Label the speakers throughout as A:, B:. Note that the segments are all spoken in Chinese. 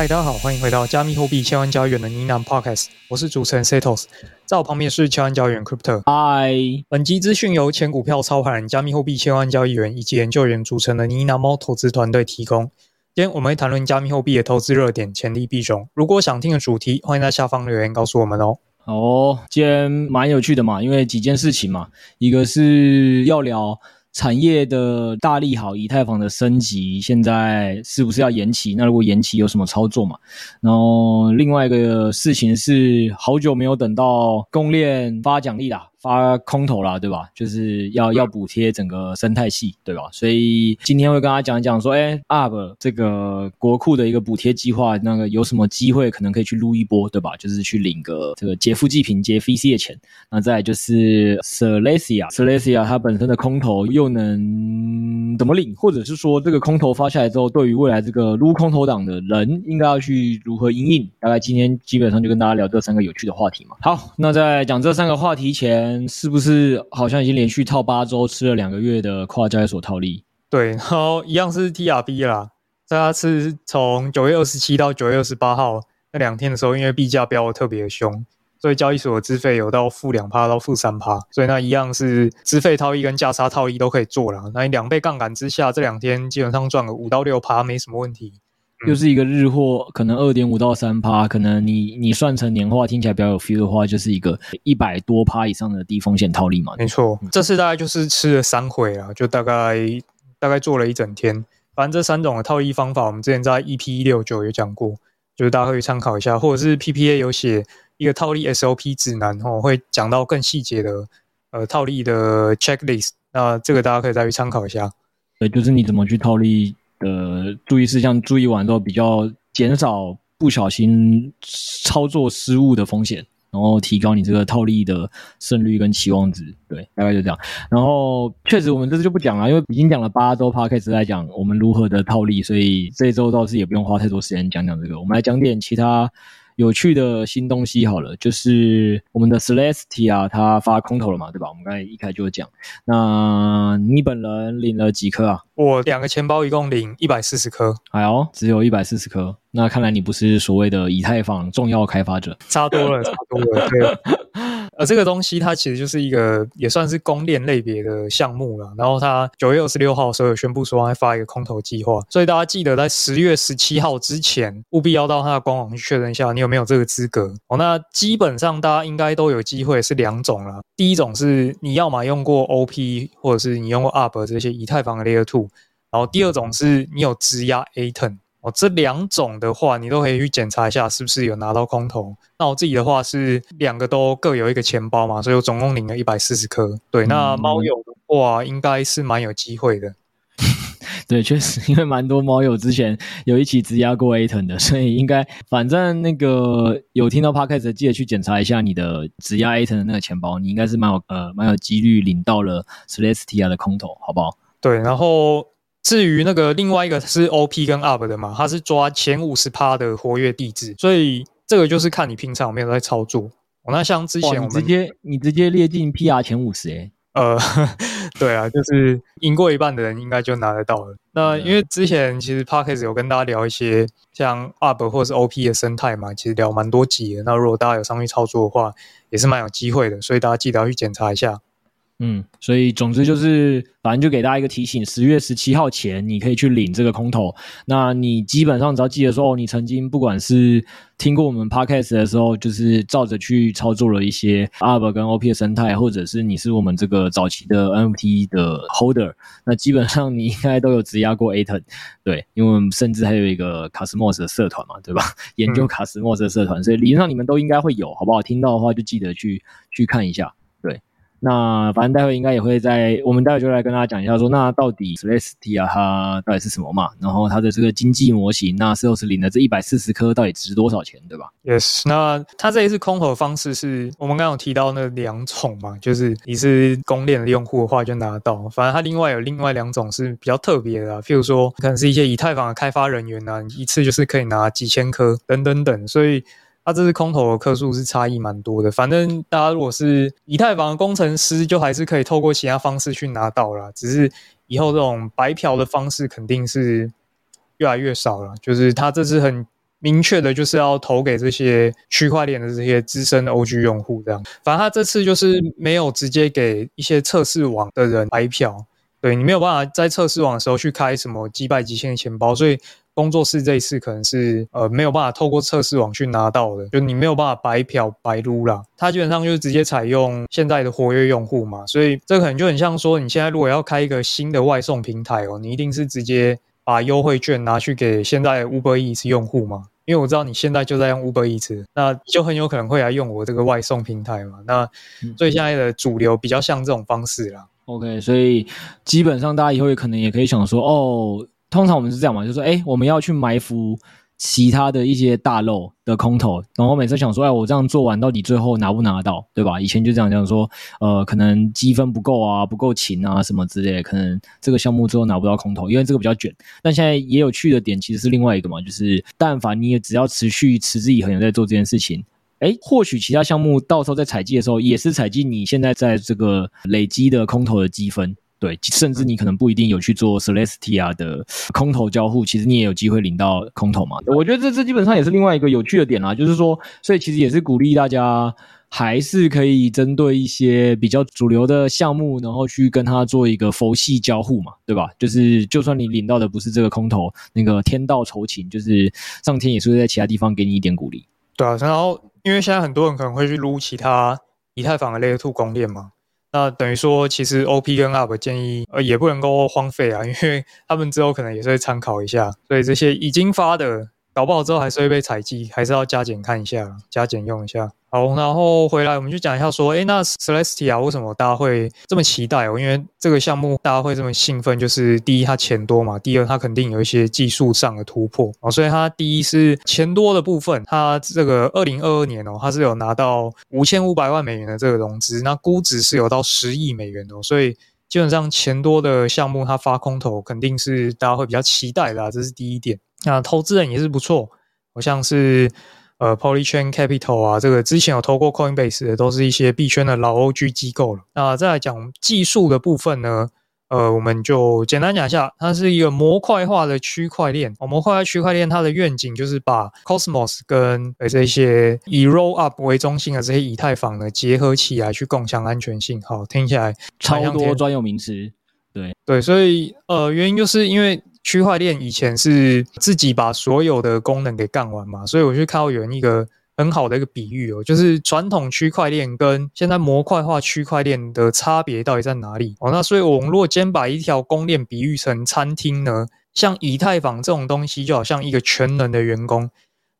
A: 嗨，大家好，欢迎回到加密货币千万交易员的呢喃 Podcast，我是主持人 Setos，在我旁边是千万交易员 Crypto。
B: 嗨，
A: 本集资讯由前股票操盘人、加密货币千万交易员以及研究员组成的呢喃猫投资团队提供。今天我们会谈论加密货币的投资热点、潜力币种。如果想听的主题，欢迎在下方留言告诉我们哦。
B: 哦，今天蛮有趣的嘛，因为几件事情嘛，一个是要聊。产业的大利好，以太坊的升级现在是不是要延期？那如果延期有什么操作嘛？然后另外一个事情是，好久没有等到公链发奖励了。发空投啦，对吧？就是要要补贴整个生态系，对吧？所以今天会跟大家讲一讲，说，哎，Arb 这个国库的一个补贴计划，那个有什么机会可能可以去撸一波，对吧？就是去领个这个劫富济贫、劫 VC 的钱。那再来就是 Celestia，Celestia 它本身的空投又能怎么领？或者是说，这个空投发下来之后，对于未来这个撸空投党的人，应该要去如何应应？大概今天基本上就跟大家聊这三个有趣的话题嘛。好，那在讲这三个话题前。是不是好像已经连续套八周，吃了两个月的跨交易所套利？
A: 对，然后一样是 TRB 啦。大家是从九月二十七到九月二十八号那两天的时候，因为币价飙的特别凶，所以交易所的资费有到负两趴到负三趴，所以那一样是资费套利跟价差套利都可以做了。那你两倍杠杆之下，这两天基本上赚个五到六趴没什么问题。
B: 又是一个日货，可能二点五到三趴，可能你你算成年化听起来比较有 feel 的话，就是一个一百多趴以上的低风险套利嘛。
A: 没错，这次大概就是吃了三回啊，就大概大概做了一整天。反正这三种的套利方法，我们之前在 EP 一六九有讲过，就是大家可以参考一下，或者是 PPA 有写一个套利 SOP 指南，哦，会讲到更细节的呃套利的 checklist，那这个大家可以再去参考一下。
B: 对，就是你怎么去套利。的注意事项注意完之后，比较减少不小心操作失误的风险，然后提高你这个套利的胜率跟期望值。对，大概就这样。然后确实我们这次就不讲了，因为已经讲了八周 Podcast 在讲我们如何的套利，所以这一周倒是也不用花太多时间讲讲这个。我们来讲点其他。有趣的新东西好了，就是我们的 Celestia 啊，它发空投了嘛，对吧？我们刚才一开始就讲，那你本人领了几颗啊？
A: 我两个钱包一共领一百四十颗，
B: 哎呦，只有一百四十颗，那看来你不是所谓的以太坊重要开发者，
A: 差多了，差多了，对。而 这个东西它其实就是一个也算是公链类别的项目了。然后它九月二十六号的时候有宣布说要发一个空投计划，所以大家记得在十月十七号之前务必要到它的官网去确认一下你有没有这个资格。哦，那基本上大家应该都有机会是两种啦。第一种是你要么用过 OP 或者是你用过 UP 这些以太坊的 Layer Two，然后第二种是你有质押 Atom。哦，这两种的话，你都可以去检查一下是不是有拿到空投。那我自己的话是两个都各有一个钱包嘛，所以我总共领了一百四十颗。对，那猫友的话应该是蛮有机会的。嗯、
B: 对，确实，因为蛮多猫友之前有一起质押过 Aton 的，所以应该反正那个有听到 Podcast 记得去检查一下你的质押 Aton 的那个钱包，你应该是蛮有呃蛮有几率领到了 Celestia 的空投，好不好？
A: 对，然后。至于那个另外一个是 OP 跟 Arb 的嘛，它是抓前五十趴的活跃地址，所以这个就是看你平常有没有在操作。那像之前我们
B: 直接你直接列进 PR 前五十诶，
A: 呃，对啊，就是赢过一半的人应该就拿得到了。那因为之前其实 Podcast 有跟大家聊一些像 Arb 或者是 OP 的生态嘛，其实聊蛮多集的。那如果大家有上去操作的话，也是蛮有机会的，所以大家记得要去检查一下。
B: 嗯，所以总之就是，反正就给大家一个提醒：十月十七号前，你可以去领这个空投。那你基本上只要记得说，哦，你曾经不管是听过我们 podcast 的时候，就是照着去操作了一些 ARB 跟 OP 的生态，或者是你是我们这个早期的 NFT 的 holder，那基本上你应该都有质押过 Aton，对，因为我们甚至还有一个 Cosmos 的社团嘛，对吧？研究 Cosmos 的社团，所以理论上你们都应该会有，好不好？听到的话就记得去去看一下。那反正待会应该也会在，我们待会就来跟大家讲一下说，那到底 Celestia 它到底是什么嘛？然后它的这个经济模型，那 Ceos 领的这一百四十颗到底值多少钱，对吧
A: ？Yes，那它这一次空投方式是我们刚刚有提到那两种嘛，就是你是公链的用户的话就拿到，反正它另外有另外两种是比较特别的，譬如说可能是一些以太坊的开发人员啊，一次就是可以拿几千颗等等等，所以。它这次空投的颗数是差异蛮多的，反正大家如果是以太坊的工程师，就还是可以透过其他方式去拿到啦。只是以后这种白嫖的方式肯定是越来越少了。就是他这次很明确的，就是要投给这些区块链的这些资深的 OG 用户这样。反正他这次就是没有直接给一些测试网的人白嫖，对，你没有办法在测试网的时候去开什么击败极限的钱包，所以。工作室这一次可能是呃没有办法透过测试网去拿到的，就你没有办法白嫖白撸啦。它基本上就是直接采用现在的活跃用户嘛，所以这可能就很像说，你现在如果要开一个新的外送平台哦，你一定是直接把优惠券拿去给现在 Uber Eats 用户嘛，因为我知道你现在就在用 Uber Eats，那就很有可能会来用我这个外送平台嘛。那所以现在的主流比较像这种方式啦。
B: OK，所以基本上大家以后也可能也可以想说哦。通常我们是这样嘛，就说，哎，我们要去埋伏其他的一些大漏的空投，然后每次想说，哎，我这样做完到底最后拿不拿到，对吧？以前就这样讲说，呃，可能积分不够啊，不够勤啊，什么之类的，可能这个项目最后拿不到空投，因为这个比较卷。但现在也有趣的点，其实是另外一个嘛，就是但凡你也只要持续持之以恒在做这件事情，哎，或许其他项目到时候在采集的时候，也是采集你现在在这个累积的空投的积分。对，甚至你可能不一定有去做 Celestia 的空投交互，其实你也有机会领到空投嘛。我觉得这这基本上也是另外一个有趣的点啦，就是说，所以其实也是鼓励大家还是可以针对一些比较主流的项目，然后去跟它做一个佛系交互嘛，对吧？就是就算你领到的不是这个空投，那个天道酬勤，就是上天也是会在其他地方给你一点鼓励。
A: 对啊，然后因为现在很多人可能会去撸其他以太坊的 Layer Two 公链嘛。那等于说，其实 OP 跟 UP 建议呃也不能够荒废啊，因为他们之后可能也是会参考一下，所以这些已经发的，搞不好之后还是会被采集，还是要加减看一下，加减用一下。好，然后回来我们就讲一下说，诶，那 Celestia 为什么大家会这么期待哦？因为这个项目大家会这么兴奋，就是第一它钱多嘛，第二它肯定有一些技术上的突破哦。所以它第一是钱多的部分，它这个二零二二年哦，它是有拿到五千五百万美元的这个融资，那估值是有到十亿美元哦。所以基本上钱多的项目，它发空投肯定是大家会比较期待的啊，这是第一点。那投资人也是不错，好像是。呃，Polychain Capital 啊，这个之前有投过 Coinbase 的，都是一些币圈的老 OG 机构了。那再来讲技术的部分呢，呃，我们就简单讲一下，它是一个模块化的区块链。哦，模块化区块链它的愿景就是把 Cosmos 跟呃这些以 Roll Up 为中心的这些以太坊呢结合起来，去共享安全性。好，听起来
B: 超多专有名词。对
A: 对，所以呃，原因就是因为。区块链以前是自己把所有的功能给干完嘛，所以我就看到有人一个很好的一个比喻哦，就是传统区块链跟现在模块化区块链的差别到底在哪里哦？那所以我们如果把一条公链比喻成餐厅呢，像以太坊这种东西就好像一个全能的员工。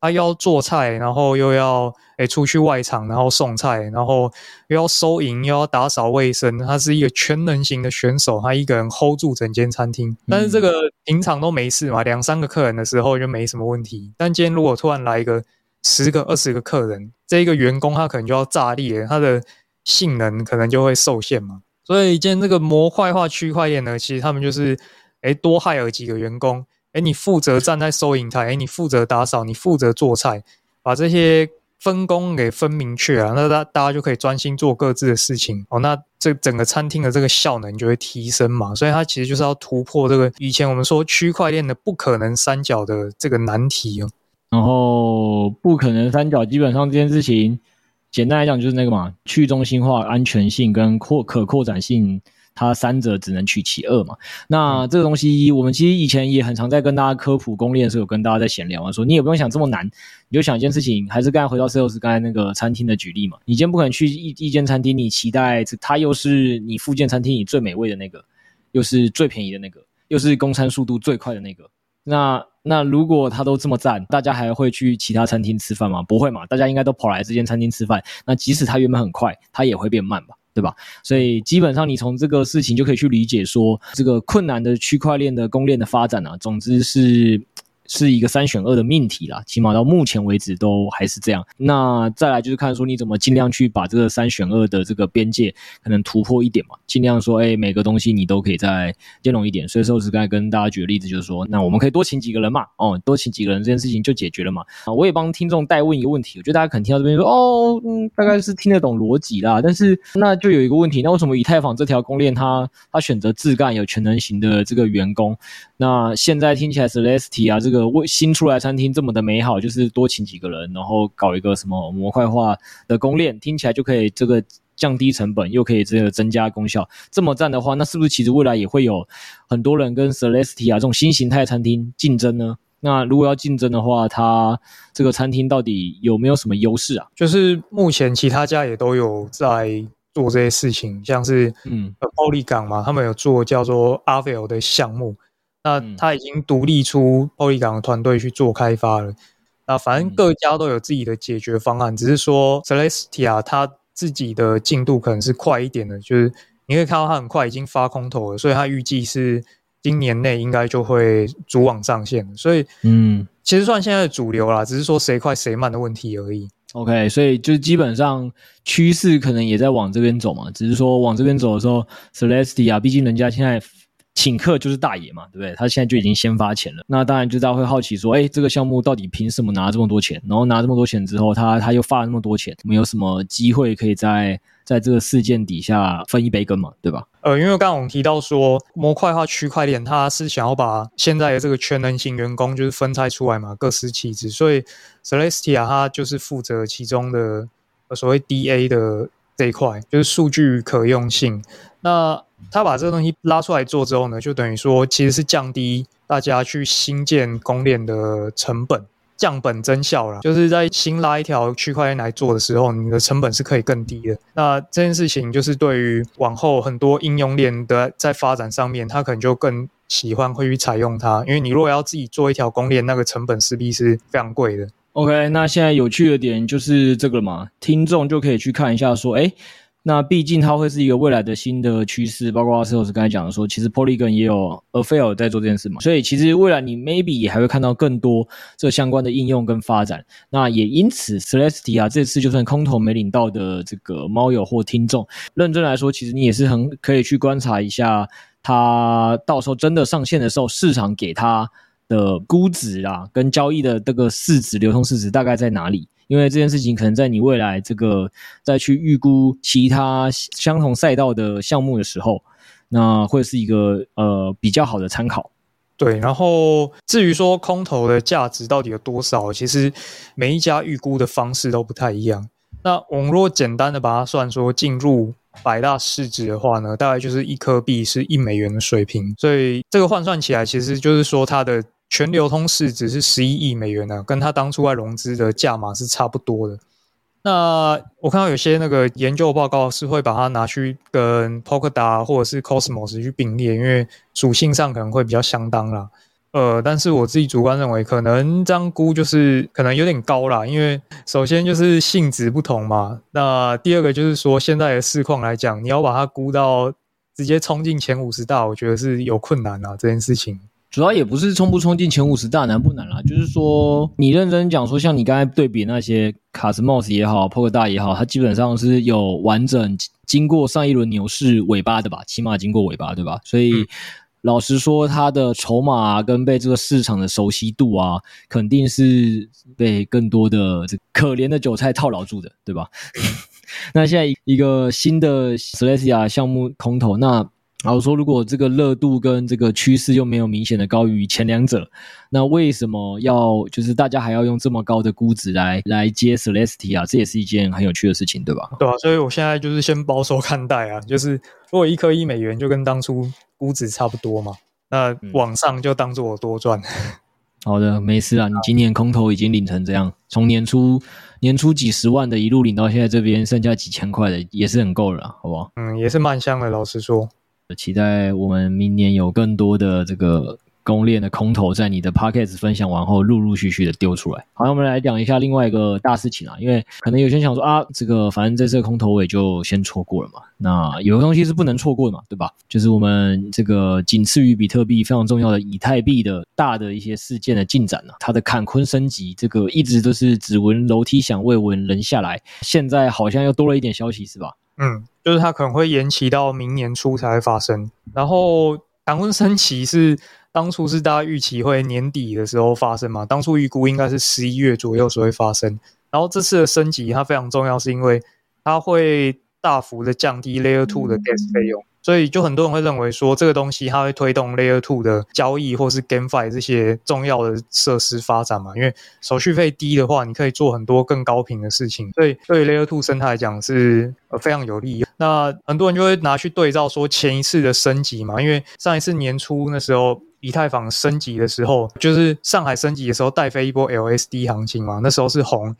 A: 他要做菜，然后又要诶出去外场，然后送菜，然后又要收银，又要打扫卫生。他是一个全能型的选手，他一个人 hold 住整间餐厅。但是这个平常都没事嘛，两三个客人的时候就没什么问题。但今天如果突然来一个十个、二十个客人，这一个员工他可能就要炸裂，他的性能可能就会受限嘛。所以今天这个模块化区块链呢，其实他们就是诶多害了几个员工。哎，你负责站在收银台，哎，你负责打扫，你负责做菜，把这些分工给分明确啊，那大大家就可以专心做各自的事情哦。那这整个餐厅的这个效能就会提升嘛。所以它其实就是要突破这个以前我们说区块链的不可能三角的这个难题哦。
B: 然后不可能三角基本上这件事情简单来讲就是那个嘛，去中心化、安全性跟扩可扩展性。它三者只能取其二嘛。那这个东西，我们其实以前也很常在跟大家科普攻略的时候，有跟大家在闲聊啊，说你也不用想这么难，你就想一件事情，还是刚才回到 Sales 刚才那个餐厅的举例嘛。你今天不可能去一一间餐厅，你期待它又是你附近餐厅里最美味的那个，又是最便宜的那个，又是供餐速度最快的那个。那那如果它都这么赞，大家还会去其他餐厅吃饭吗？不会嘛，大家应该都跑来这间餐厅吃饭。那即使它原本很快，它也会变慢吧。对吧？所以基本上你从这个事情就可以去理解说，这个困难的区块链的公链的发展啊，总之是。是一个三选二的命题啦，起码到目前为止都还是这样。那再来就是看说你怎么尽量去把这个三选二的这个边界可能突破一点嘛，尽量说，哎，每个东西你都可以再兼容一点。所以说，是刚才跟大家举的例子就是说，那我们可以多请几个人嘛，哦，多请几个人这件事情就解决了嘛。啊，我也帮听众代问一个问题，我觉得大家可能听到这边说，哦，嗯，大概是听得懂逻辑啦，但是那就有一个问题，那为什么以太坊这条公链它它选择自干有全能型的这个员工？那现在听起来是 Lesti 啊，这个为新出来餐厅这么的美好，就是多请几个人，然后搞一个什么模块化的供链，听起来就可以这个降低成本，又可以这个增加功效，这么赞的话，那是不是其实未来也会有很多人跟 Celestia 这种新形态餐厅竞争呢？那如果要竞争的话，它这个餐厅到底有没有什么优势啊？
A: 就是目前其他家也都有在做这些事情，像是嗯，Polygon 嘛，他们有做叫做 Avel 的项目。那他已经独立出 Polygon 的团队去做开发了。那反正各家都有自己的解决方案，只是说 Celestia 它自己的进度可能是快一点的，就是你可以看到它很快已经发空投了，所以它预计是今年内应该就会主网上线。所以，嗯，其实算现在的主流啦，只是说谁快谁慢的问题而已。
B: OK，所以就基本上趋势可能也在往这边走嘛，只是说往这边走的时候，Celestia 毕竟人家现在。请客就是大爷嘛，对不对？他现在就已经先发钱了，那当然就大家会好奇说，哎，这个项目到底凭什么拿这么多钱？然后拿这么多钱之后，他他又发了那么多钱，我们有什么机会可以在在这个事件底下分一杯羹嘛，对吧？
A: 呃，因为刚刚我们提到说模块化区块链，它是想要把现在的这个全能型员工就是分拆出来嘛，各司其职，所以 Celestia 它就是负责其中的所谓 DA 的这一块，就是数据可用性。那他把这个东西拉出来做之后呢，就等于说其实是降低大家去新建公链的成本，降本增效了。就是在新拉一条区块链来做的时候，你的成本是可以更低的。那这件事情就是对于往后很多应用链的在发展上面，他可能就更喜欢会去采用它，因为你如果要自己做一条公链，那个成本势必是非常贵的。
B: OK，那现在有趣的点就是这个嘛，听众就可以去看一下说，哎。那毕竟它会是一个未来的新的趋势，包括阿 Sir 刚才讲的说，其实 Polygon 也有 AFAIR 在做这件事嘛，所以其实未来你 maybe 也还会看到更多这相关的应用跟发展。那也因此，Celestia 这次就算空投没领到的这个猫友或听众，认真来说，其实你也是很可以去观察一下，它到时候真的上线的时候，市场给它的估值啊，跟交易的这个市值、流通市值大概在哪里。因为这件事情可能在你未来这个再去预估其他相同赛道的项目的时候，那会是一个呃比较好的参考。
A: 对，然后至于说空投的价值到底有多少，其实每一家预估的方式都不太一样。那我们如果简单的把它算说进入百大市值的话呢，大概就是一颗币是一美元的水平，所以这个换算起来，其实就是说它的。全流通市值是十一亿美元呢、跟他当初在融资的价码是差不多的。那我看到有些那个研究报告是会把它拿去跟 Polkadot 或者是 Cosmos 去并列，因为属性上可能会比较相当啦。呃，但是我自己主观认为，可能这样估就是可能有点高啦，因为首先就是性质不同嘛。那第二个就是说，现在的市况来讲，你要把它估到直接冲进前五十大，我觉得是有困难啊，这件事情。
B: 主要也不是冲不冲进前五十大难不难啦，就是说你认真讲说，像你刚才对比那些卡斯 m o s 也好，Polkadot 也好，它基本上是有完整经过上一轮牛市尾巴的吧，起码经过尾巴对吧？所以、嗯、老实说，它的筹码、啊、跟被这个市场的熟悉度啊，肯定是被更多的这可怜的韭菜套牢住的，对吧？那现在一个新的 Celestia 项目空投，那。然后说，如果这个热度跟这个趋势又没有明显的高于前两者，那为什么要就是大家还要用这么高的估值来来接 Celestia 啊？这也是一件很有趣的事情，对吧？
A: 对啊，所以我现在就是先保守看待啊，就是如果一颗一美元就跟当初估值差不多嘛，那往上就当做我多赚。嗯、
B: 好的，没事啊，你今年空头已经领成这样，从年初年初几十万的一路领到现在这边剩下几千块的，也是很够了，好不好？
A: 嗯，也是蛮香的，老实说。
B: 期待我们明年有更多的这个公链的空投，在你的 podcast 分享完后，陆陆续续的丢出来。好，我们来讲一下另外一个大事情啊，因为可能有些人想说啊，这个反正这次空投我也就先错过了嘛。那有个东西是不能错过嘛，对吧？就是我们这个仅次于比特币非常重要的以太币的大的一些事件的进展呢、啊，它的坎昆升级，这个一直都是只闻楼梯响，未闻人下来，现在好像又多了一点消息，是吧？
A: 嗯。就是它可能会延期到明年初才会发生，然后坎昆升级是当初是大家预期会年底的时候发生嘛，当初预估应该是十一月左右才会发生，然后这次的升级它非常重要，是因为它会大幅的降低 Layer Two 的 Gas 费用。所以，就很多人会认为说，这个东西它会推动 Layer Two 的交易，或是 GameFi 这些重要的设施发展嘛？因为手续费低的话，你可以做很多更高频的事情。所以，对于 Layer Two 生态来讲是非常有利。那很多人就会拿去对照说，前一次的升级嘛，因为上一次年初那时候以太坊升级的时候，就是上海升级的时候带飞一波 LSD 行情嘛，那时候是红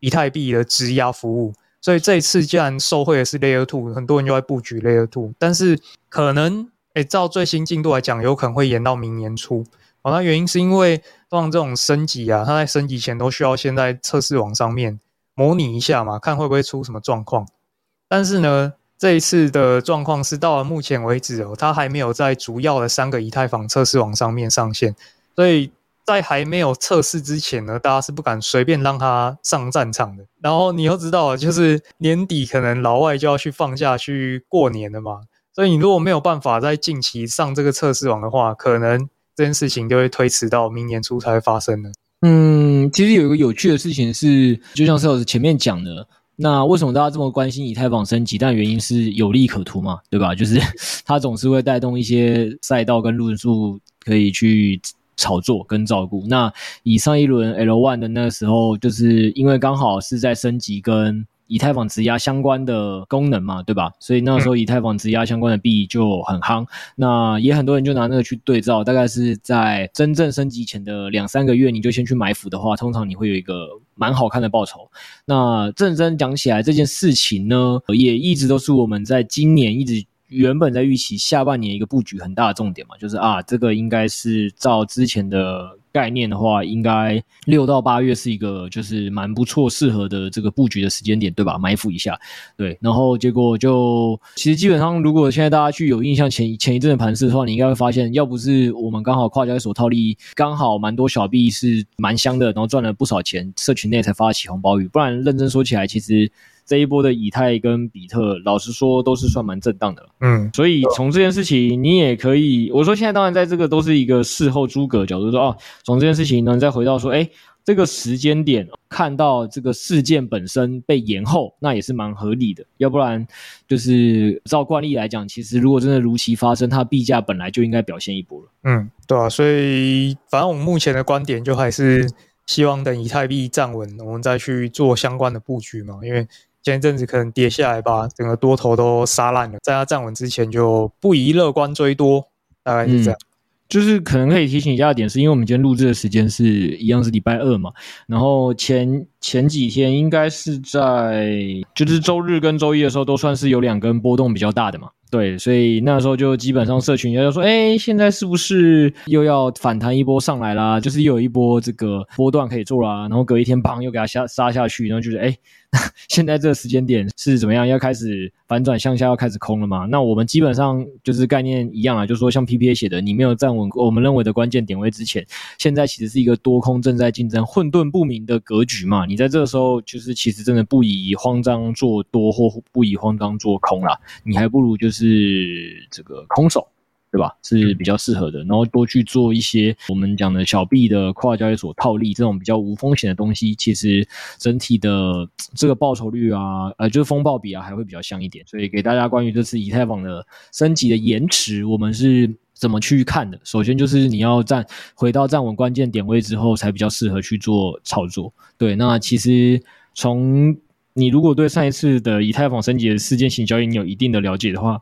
A: 以太币的质押服务。所以这一次既然受惠的是 Layer Two，很多人就会布局 Layer Two，但是可能诶，照最新进度来讲，有可能会延到明年初。哦，那原因是因为像这种升级啊，它在升级前都需要先在测试网上面模拟一下嘛，看会不会出什么状况。但是呢，这一次的状况是到了目前为止哦，它还没有在主要的三个以太坊测试网上面上线，所以。在还没有测试之前呢，大家是不敢随便让他上战场的。然后你又知道，就是年底可能老外就要去放假去过年了嘛，所以你如果没有办法在近期上这个测试网的话，可能这件事情就会推迟到明年初才会发生的。
B: 嗯，其实有一个有趣的事情是，就像 Sales 前面讲的，那为什么大家这么关心以太坊升级？但原因是有利可图嘛，对吧？就是 它总是会带动一些赛道跟论述可以去。炒作跟照顾，那以上一轮 L one 的那个时候，就是因为刚好是在升级跟以太坊质押相关的功能嘛，对吧？所以那时候以太坊质押相关的币就很夯，那也很多人就拿那个去对照，大概是在真正升级前的两三个月，你就先去埋伏的话，通常你会有一个蛮好看的报酬。那认真讲起来，这件事情呢，也一直都是我们在今年一直。原本在预期下半年一个布局很大的重点嘛，就是啊，这个应该是照之前的概念的话，应该六到八月是一个就是蛮不错适合的这个布局的时间点，对吧？埋伏一下，对。然后结果就其实基本上，如果现在大家去有印象前前一阵的盘势的话，你应该会发现，要不是我们刚好跨交易所套利，刚好蛮多小币是蛮香的，然后赚了不少钱，社群内才发起红包雨，不然认真说起来，其实。这一波的以太跟比特，老实说都是算蛮震荡的。嗯，所以从这件事情，你也可以，我说现在当然在这个都是一个事后诸葛角度说，哦，从这件事情呢，再回到说，哎，这个时间点看到这个事件本身被延后，那也是蛮合理的。要不然就是照惯例来讲，其实如果真的如期发生，它币价本来就应该表现一波了。
A: 嗯，对啊，所以反正我们目前的观点就还是希望等以太币站稳，我们再去做相关的布局嘛，因为。前一阵子可能跌下来吧，整个多头都杀烂了。在它站稳之前，就不宜乐观追多，大概是这样。就是可能可以提醒一下的点，是因为我们今天录制的时间是一样是礼拜二嘛，然后前前几天应该是在就是周日跟周一的时候，都算是有两根波动比较大的嘛。对，所以那时候就基本上社群也就说，哎，现在是不是又要反弹一波上来啦？就是又有一波这个波段可以做啦，然后隔一天砰又给它下杀下去，然后就是哎。现在这个时间点是怎么样？要开始反转向下，要开始空了吗？那我们基本上就是概念一样啊，就是说像 PPA 写的，你没有站稳我们认为的关键点位之前，现在其实是一个多空正在竞争、混沌不明的格局嘛。你在这个时候，就是其实真的不宜慌张做多，或不宜慌张做空啦。你还不如就是这个空手。
B: 对吧？是比较适合的。然后多去做一些我们讲的小币的跨交易所套利这种比较无风险的东西，其实整体的这个报酬率啊，呃，就是风暴比啊，还会比较像一点。所以给大家关于这次以太坊的升级的延迟，我们是怎么去看的？首先就是你要站回到站稳关键点位之后，才比较适合去做操作。对，那其实从你如果对上一次的以太坊升级的事件型交易你有一定的了解的话，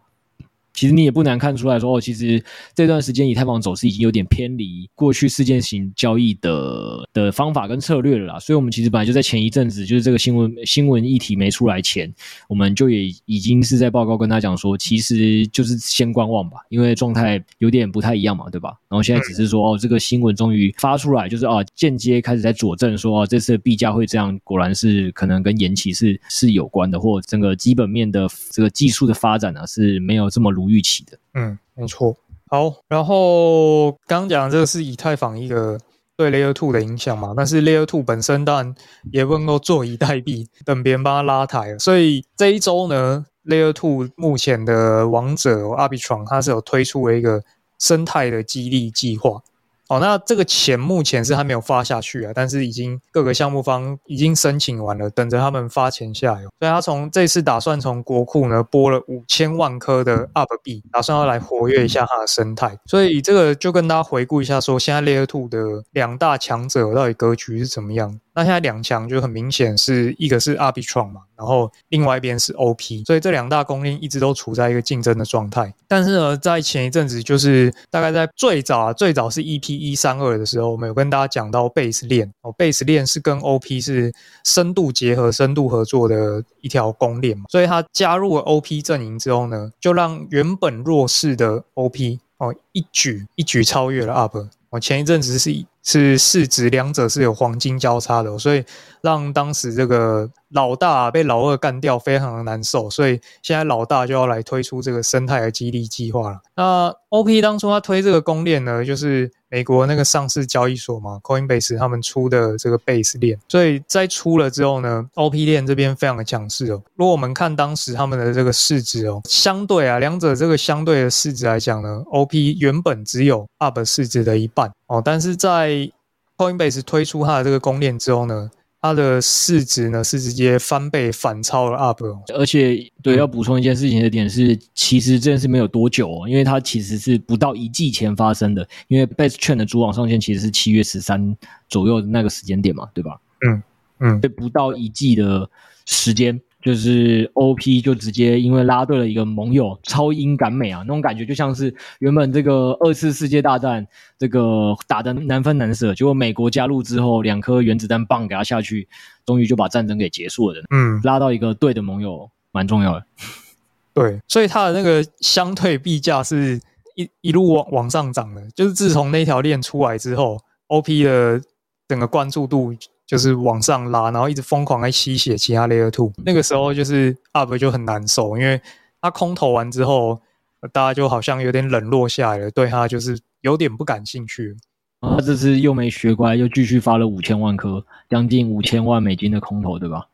B: 其实你也不难看出来说，哦，其实这段时间以太坊走势已经有点偏离过去事件型交易的的方法跟策略了啦。所以，我们其实本来就在前一阵子，就是这个新闻新闻议题没出来前，我们就也已经是在报告跟他讲说，其实就是先观望吧，因为状态有点不太一样嘛，对吧？然后现在只是说，哦，这个新闻终于发出来，就是啊，间接开始在佐证说，哦，这次的币价会这样，果然是可能跟延期是是有关的，或整个基本面的这个技术的发展呢是没有这么如预期的，
A: 嗯，没错。好，然后刚刚讲的这个是以太坊一个对 Layer Two 的影响嘛，但是 Layer Two 本身当然也不能够坐以待毙，等别人帮他拉抬。所以这一周呢，Layer Two 目前的王者 Arbitrum 它是有推出了一个生态的激励计划。哦，那这个钱目前是还没有发下去啊，但是已经各个项目方已经申请完了，等着他们发钱下来。所以他从这次打算从国库呢拨了五千万颗的 UP 币，打算要来活跃一下它的生态。所以这个就跟大家回顾一下，说现在 Layer Two 的两大强者到底格局是怎么样？那现在两强就很明显是一个是 Arbitrum 嘛，然后另外一边是 OP，所以这两大公链一直都处在一个竞争的状态。但是呢，在前一阵子，就是大概在最早啊，最早是 EP 一三二的时候，我们有跟大家讲到 Base 链哦，Base 链是跟 OP 是深度结合、深度合作的一条公链嘛，所以它加入了 OP 阵营之后呢，就让原本弱势的 OP 哦一举一举超越了 UP。哦，前一阵子是是市值两者是有黄金交叉的，所以让当时这个老大被老二干掉，非常的难受。所以现在老大就要来推出这个生态的激励计划了。那 OP 当初他推这个公链呢，就是美国那个上市交易所嘛，Coinbase 他们出的这个 Base 链。所以在出了之后呢，OP 链这边非常的强势哦。如果我们看当时他们的这个市值哦，相对啊，两者这个相对的市值来讲呢，OP 原本只有 UP 市值的一半哦，但是在 Coinbase 推出它的这个公链之后呢，它的市值呢是直接翻倍反超了 UP，
B: 而且对，要补充一件事情的点是，其实这件事没有多久哦，因为它其实是不到一季前发生的，因为 Base Chain 的主网上线其实是七月十三左右的那个时间点嘛，对吧？
A: 嗯嗯，
B: 对，不到一季的时间。就是 OP 就直接因为拉对了一个盟友，超英赶美啊，那种感觉就像是原本这个二次世界大战这个打的难分难舍，结果美国加入之后，两颗原子弹棒给他下去，终于就把战争给结束了的。
A: 嗯，
B: 拉到一个对的盟友蛮重要的。
A: 对，所以它的那个相对币价是一一路往往上涨的，就是自从那条链出来之后，OP 的整个关注度。就是往上拉，然后一直疯狂在吸血其他 Layer Two，那个时候就是 UP 就很难受，因为他空投完之后，大家就好像有点冷落下来了，对他就是有点不感兴趣。
B: 他这次又没学乖，又继续发了五千万颗，将近五千万美金的空投，对吧？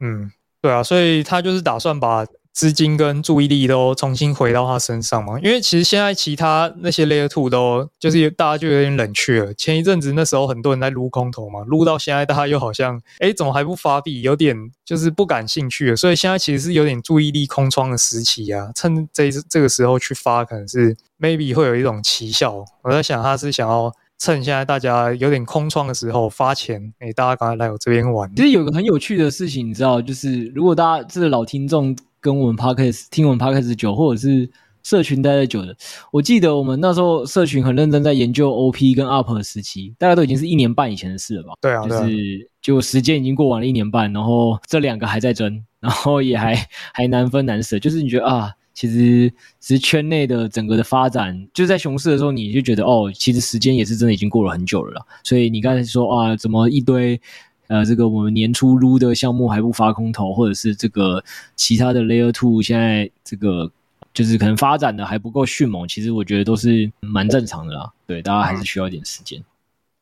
A: 嗯，对啊，所以他就是打算把。资金跟注意力都重新回到他身上嘛？因为其实现在其他那些 Layer Two 都就是大家就有点冷却了。前一阵子那时候很多人在撸空投嘛，撸到现在大家又好像哎，怎么还不发币？有点就是不感兴趣了。所以现在其实是有点注意力空窗的时期啊。趁这这个时候去发，可能是 maybe 会有一种奇效。我在想他是想要趁现在大家有点空窗的时候发钱，哎，大家赶快来我这边玩。
B: 其实有个很有趣的事情，你知道，就是如果大家是老听众。跟我们 Podcast 听我们 Podcast 久，或者是社群待得久的，我记得我们那时候社群很认真在研究 OP 跟 UP 的时期，大概都已经是一年半以前的事了吧？
A: 对啊，
B: 就是就时间已经过完了一年半，然后这两个还在争，然后也还 还难分难舍。就是你觉得啊，其实其实圈内的整个的发展，就在熊市的时候，你就觉得哦，其实时间也是真的已经过了很久了啦。所以你刚才说啊，怎么一堆。呃，这个我们年初撸的项目还不发空投，或者是这个其他的 Layer Two 现在这个就是可能发展的还不够迅猛，其实我觉得都是蛮正常的啦。对，大家还是需要一点时间。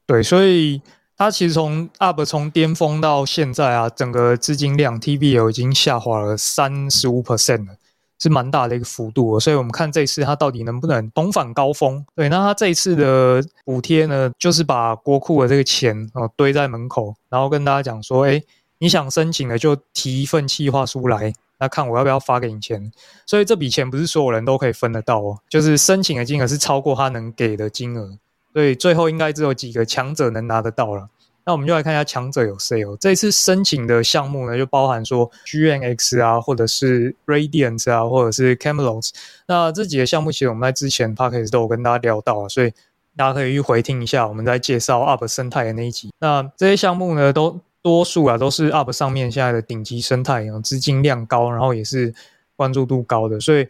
A: 对，所以它其实从 UP 从巅峰到现在啊，整个资金量 TVL 已经下滑了三十五 percent 了。是蛮大的一个幅度，所以我们看这次它到底能不能重返高峰。对，那它这一次的补贴呢，就是把国库的这个钱哦堆在门口，然后跟大家讲说，哎，你想申请的就提一份企划书来，那看我要不要发给你钱。所以这笔钱不是所有人都可以分得到哦，就是申请的金额是超过他能给的金额，所以最后应该只有几个强者能拿得到了。那我们就来看一下强者有谁哦。这次申请的项目呢，就包含说 GNX 啊，或者是 Radiant 啊，或者是 Camelot。那这几个项目其实我们在之前 Podcast 都有跟大家聊到，所以大家可以去回听一下我们在介绍 UP 生态的那一集。那这些项目呢，都多数啊都是 UP 上面现在的顶级生态，然后资金量高，然后也是关注度高的，所以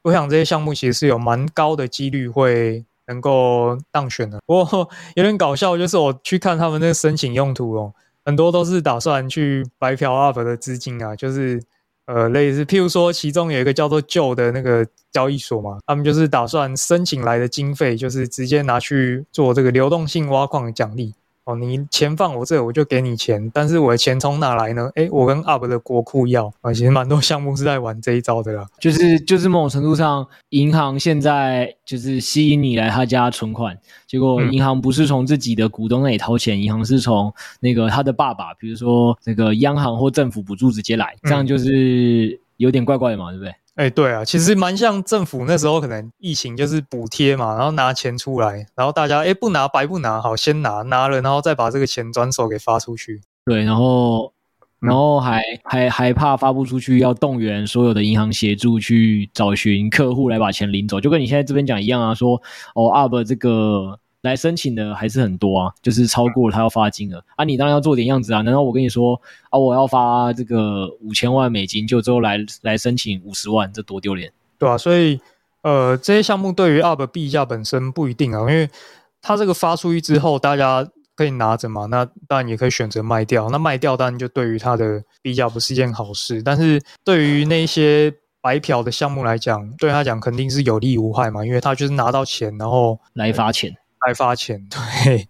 A: 我想这些项目其实是有蛮高的几率会。能够当选的，不过 有点搞笑，就是我去看他们那个申请用途哦，很多都是打算去白嫖 UP 的资金啊，就是呃类似，譬如说其中有一个叫做旧的那个交易所嘛，他们就是打算申请来的经费，就是直接拿去做这个流动性挖矿的奖励。哦，你钱放我这，我就给你钱，但是我的钱从哪来呢？诶，我跟 UP 的国库要啊，其实蛮多项目是在玩这一招的啦。
B: 就是就是某种程度上，银行现在就是吸引你来他家存款，结果银行不是从自己的股东那里掏钱，银行是从那个他的爸爸，比如说那个央行或政府补助直接来，这样就是有点怪怪的嘛，对不对？
A: 哎、欸，对啊，其实蛮像政府那时候可能疫情就是补贴嘛，然后拿钱出来，然后大家哎不拿白不拿，好先拿拿了，然后再把这个钱转手给发出去。
B: 对，然后然后还、嗯、还还怕发不出去，要动员所有的银行协助去找寻客户来把钱领走，就跟你现在这边讲一样啊，说哦，UP 这个。来申请的还是很多啊，就是超过他要发的金额啊，你当然要做点样子啊。难道我跟你说啊，我要发这个五千万美金，就最后来来申请五十万，这多丢脸，
A: 对啊，所以呃，这些项目对于 UP 币价本身不一定啊，因为它这个发出去之后，大家可以拿着嘛，那当然也可以选择卖掉。那卖掉当然就对于它的币价不是一件好事，但是对于那些白嫖的项目来讲，对他讲肯定是有利无害嘛，因为他就是拿到钱，然后
B: 来发钱。
A: 来发钱，对，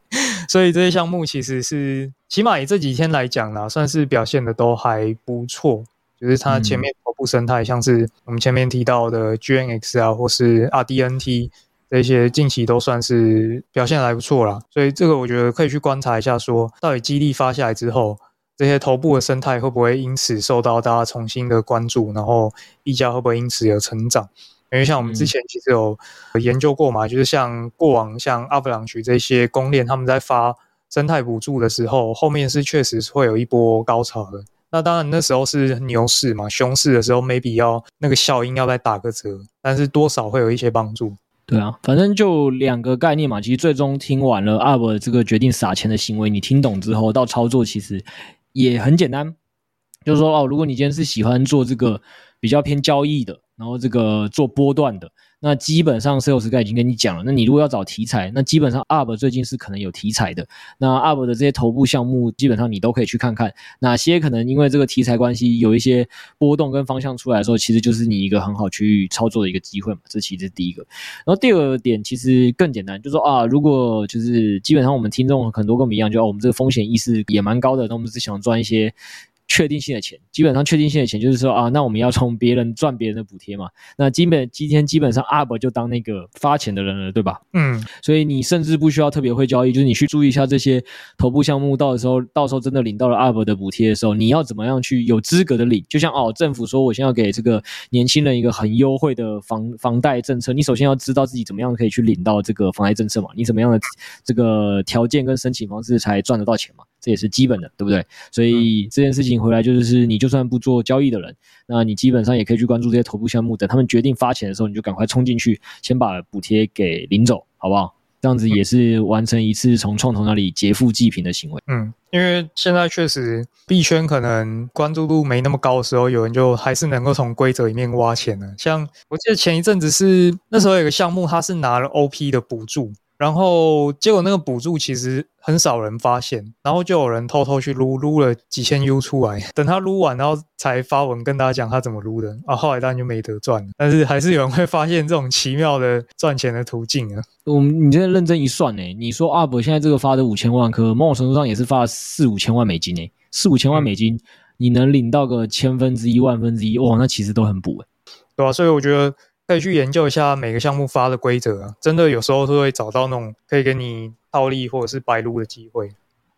A: 所以这些项目其实是起码以这几天来讲啦，算是表现的都还不错。就是它前面头部生态，像是我们前面提到的 GNX 啊，或是 RDNT 这些，近期都算是表现还不错啦。所以这个我觉得可以去观察一下说，说到底激励发下来之后，这些头部的生态会不会因此受到大家重新的关注，然后溢价会不会因此有成长？因为像我们之前其实有研究过嘛，嗯、就是像过往像 Avalanche 这些公链，他们在发生态补助的时候，后面是确实是会有一波高潮的。那当然那时候是牛市嘛，熊市的时候 maybe 要那个效应要再打个折，但是多少会有一些帮助。
B: 对啊，反正就两个概念嘛。其实最终听完了 UP 这个决定撒钱的行为，你听懂之后到操作其实也很简单，就是说哦，如果你今天是喜欢做这个比较偏交易的。然后这个做波段的，那基本上 Sales 刚已经跟你讲了。那你如果要找题材，那基本上 UP 最近是可能有题材的。那 UP 的这些头部项目，基本上你都可以去看看哪些可能因为这个题材关系有一些波动跟方向出来的时候，其实就是你一个很好去操作的一个机会嘛。这其实是第一个。然后第二个点其实更简单，就是说啊，如果就是基本上我们听众很多跟我们一样，就、啊、我们这个风险意识也蛮高的，那我们是想赚一些。确定性的钱，基本上确定性的钱就是说啊，那我们要从别人赚别人的补贴嘛。那基本今天基本上 UP 就当那个发钱的人了，对吧？嗯，所以你甚至不需要特别会交易，就是你去注意一下这些头部项目，到的时候，到时候真的领到了 UP 的补贴的时候，你要怎么样去有资格的领？就像哦，政府说我先要给这个年轻人一个很优惠的房房贷政策，你首先要知道自己怎么样可以去领到这个房贷政策嘛？你怎么样的这个条件跟申请方式才赚得到钱嘛？这也是基本的，对不对？所以这件事情回来就是，你就算不做交易的人，那你基本上也可以去关注这些头部项目。等他们决定发钱的时候，你就赶快冲进去，先把补贴给领走，好不好？这样子也是完成一次从创投那里劫富济贫的行为。
A: 嗯，因为现在确实币圈可能关注度没那么高的时候，有人就还是能够从规则里面挖钱的。像我记得前一阵子是那时候有个项目，他是拿了 OP 的补助。然后结果那个补助其实很少人发现，然后就有人偷偷去撸，撸了几千 U 出来。等他撸完，然后才发文跟大家讲他怎么撸的。啊，后来当然就没得赚了。但是还是有人会发现这种奇妙的赚钱的途径啊。
B: 我们你真的认真一算呢，你说 UP 现在这个发的五千万颗，某种程度上也是发了四五千万美金呢。四五千万美金，嗯、你能领到个千分之一、万分之一，哇，那其实都很补诶。
A: 对吧、啊？所以我觉得可以去研究一下每个项目发的规则啊，真的有时候是会找到那种可以给你套利或者是白撸的机会。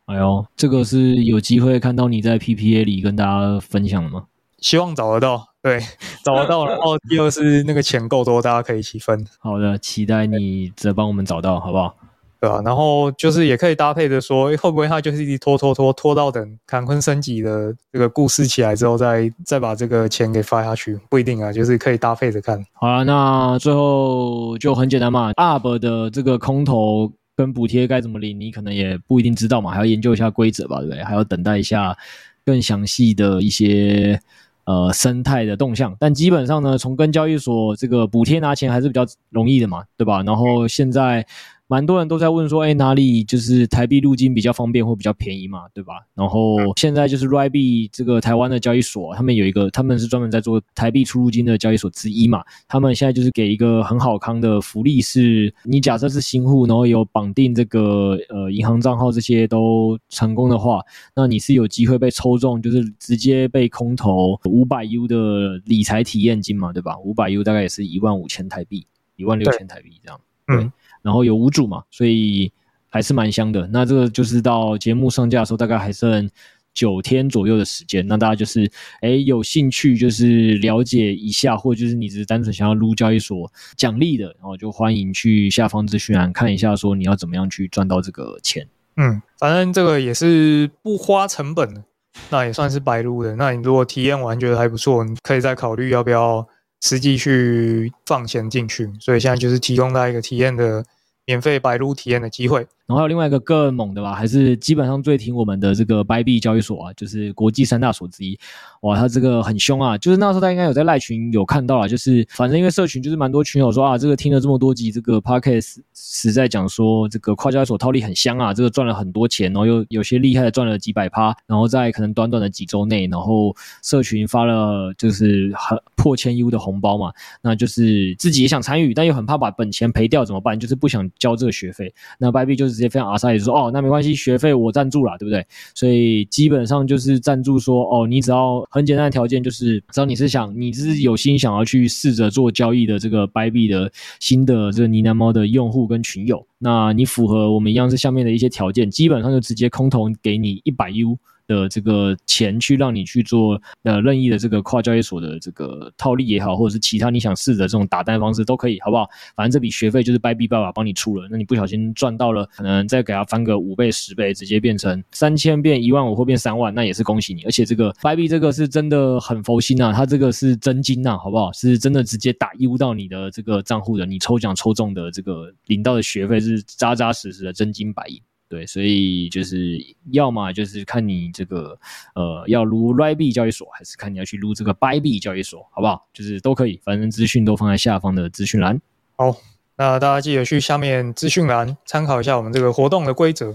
B: 哎呦，这个是有机会看到你在 PPA 里跟大家分享的吗？
A: 希望找得到，对，找得到。然后第二是那个钱够多，大家可以一起分。
B: 好的，期待你再帮我们找到，好不好？
A: 对啊，然后就是也可以搭配着说，会不会他就是一直拖拖拖拖到等坎昆升级的这个故事起来之后再，再再把这个钱给发下去，不一定啊，就是可以搭配着看。
B: 好了，那最后就很简单嘛，UP 的这个空投跟补贴该怎么领，你可能也不一定知道嘛，还要研究一下规则吧，对不对？还要等待一下更详细的一些呃生态的动向。但基本上呢，从跟交易所这个补贴拿钱还是比较容易的嘛，对吧？然后现在。蛮多人都在问说，哎，哪里就是台币入金比较方便或比较便宜嘛，对吧？然后现在就是 Rybee 这个台湾的交易所，他们有一个，他们是专门在做台币出入金的交易所之一嘛。他们现在就是给一个很好康的福利，是你假设是新户，然后有绑定这个呃银行账号这些都成功的话，那你是有机会被抽中，就是直接被空投五百 U 的理财体验金嘛，对吧？五百 U 大概也是一万五千台币，一万六千台币这样，嗯然后有五组嘛，所以还是蛮香的。那这个就是到节目上架的时候，大概还剩九天左右的时间。那大家就是，哎，有兴趣就是了解一下，或者就是你只是单纯想要撸交易所奖励的，然后就欢迎去下方资讯栏看一下，说你要怎么样去赚到这个钱。
A: 嗯，反正这个也是不花成本的，那也算是白撸的。那你如果体验完觉得还不错，你可以再考虑要不要。实际去放钱进去，所以现在就是提供大家一个体验的免费白鹿体验的机会。
B: 然后还有另外一个更猛的吧，还是基本上最挺我们的这个 b y b 交易所啊，就是国际三大所之一。哇，他这个很凶啊！就是那时候他应该有在赖群有看到啊，就是反正因为社群就是蛮多群友说啊，这个听了这么多集这个 Podcast 实在讲说这个跨交易所套利很香啊，这个赚了很多钱，然后又有些厉害的赚了几百趴，然后在可能短短的几周内，然后社群发了就是很破千 U 的红包嘛，那就是自己也想参与，但又很怕把本钱赔掉怎么办？就是不想交这个学费。那 b y b 就是直接非常阿塞也说哦，那没关系，学费我赞助了，对不对？所以基本上就是赞助说哦，你只要。很简单的条件就是，只要你是想，你是有心想要去试着做交易的这个 Bybit 的新的这个呢喃猫的用户跟群友，那你符合我们一样是下面的一些条件，基本上就直接空投给你一百 U。的这个钱去让你去做呃任意的这个跨交易所的这个套利也好，或者是其他你想试的这种打单方式都可以，好不好？反正这笔学费就是 Bybit 爸爸帮你出了，那你不小心赚到了，可能再给他翻个五倍十倍，直接变成三千变一万五或变三万，那也是恭喜你。而且这个 Bybit 这个是真的很佛心呐，它这个是真金呐，好不好？是真的直接打 U 到你的这个账户的，你抽奖抽中的这个领到的学费是扎扎实实的真金白银。对，所以就是要么就是看你这个呃要撸 Rybee 交易所，还是看你要去撸这个 Bybit 交易所，好不好？就是都可以，反正资讯都放在下方的资讯栏。
A: 好，那大家记得去下面资讯栏参考一下我们这个活动的规则。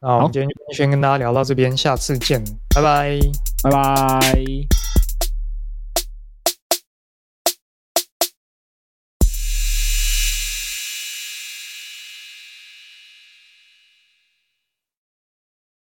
A: 那我们今天就先跟大家聊到这边，下次见，拜拜，
B: 拜拜。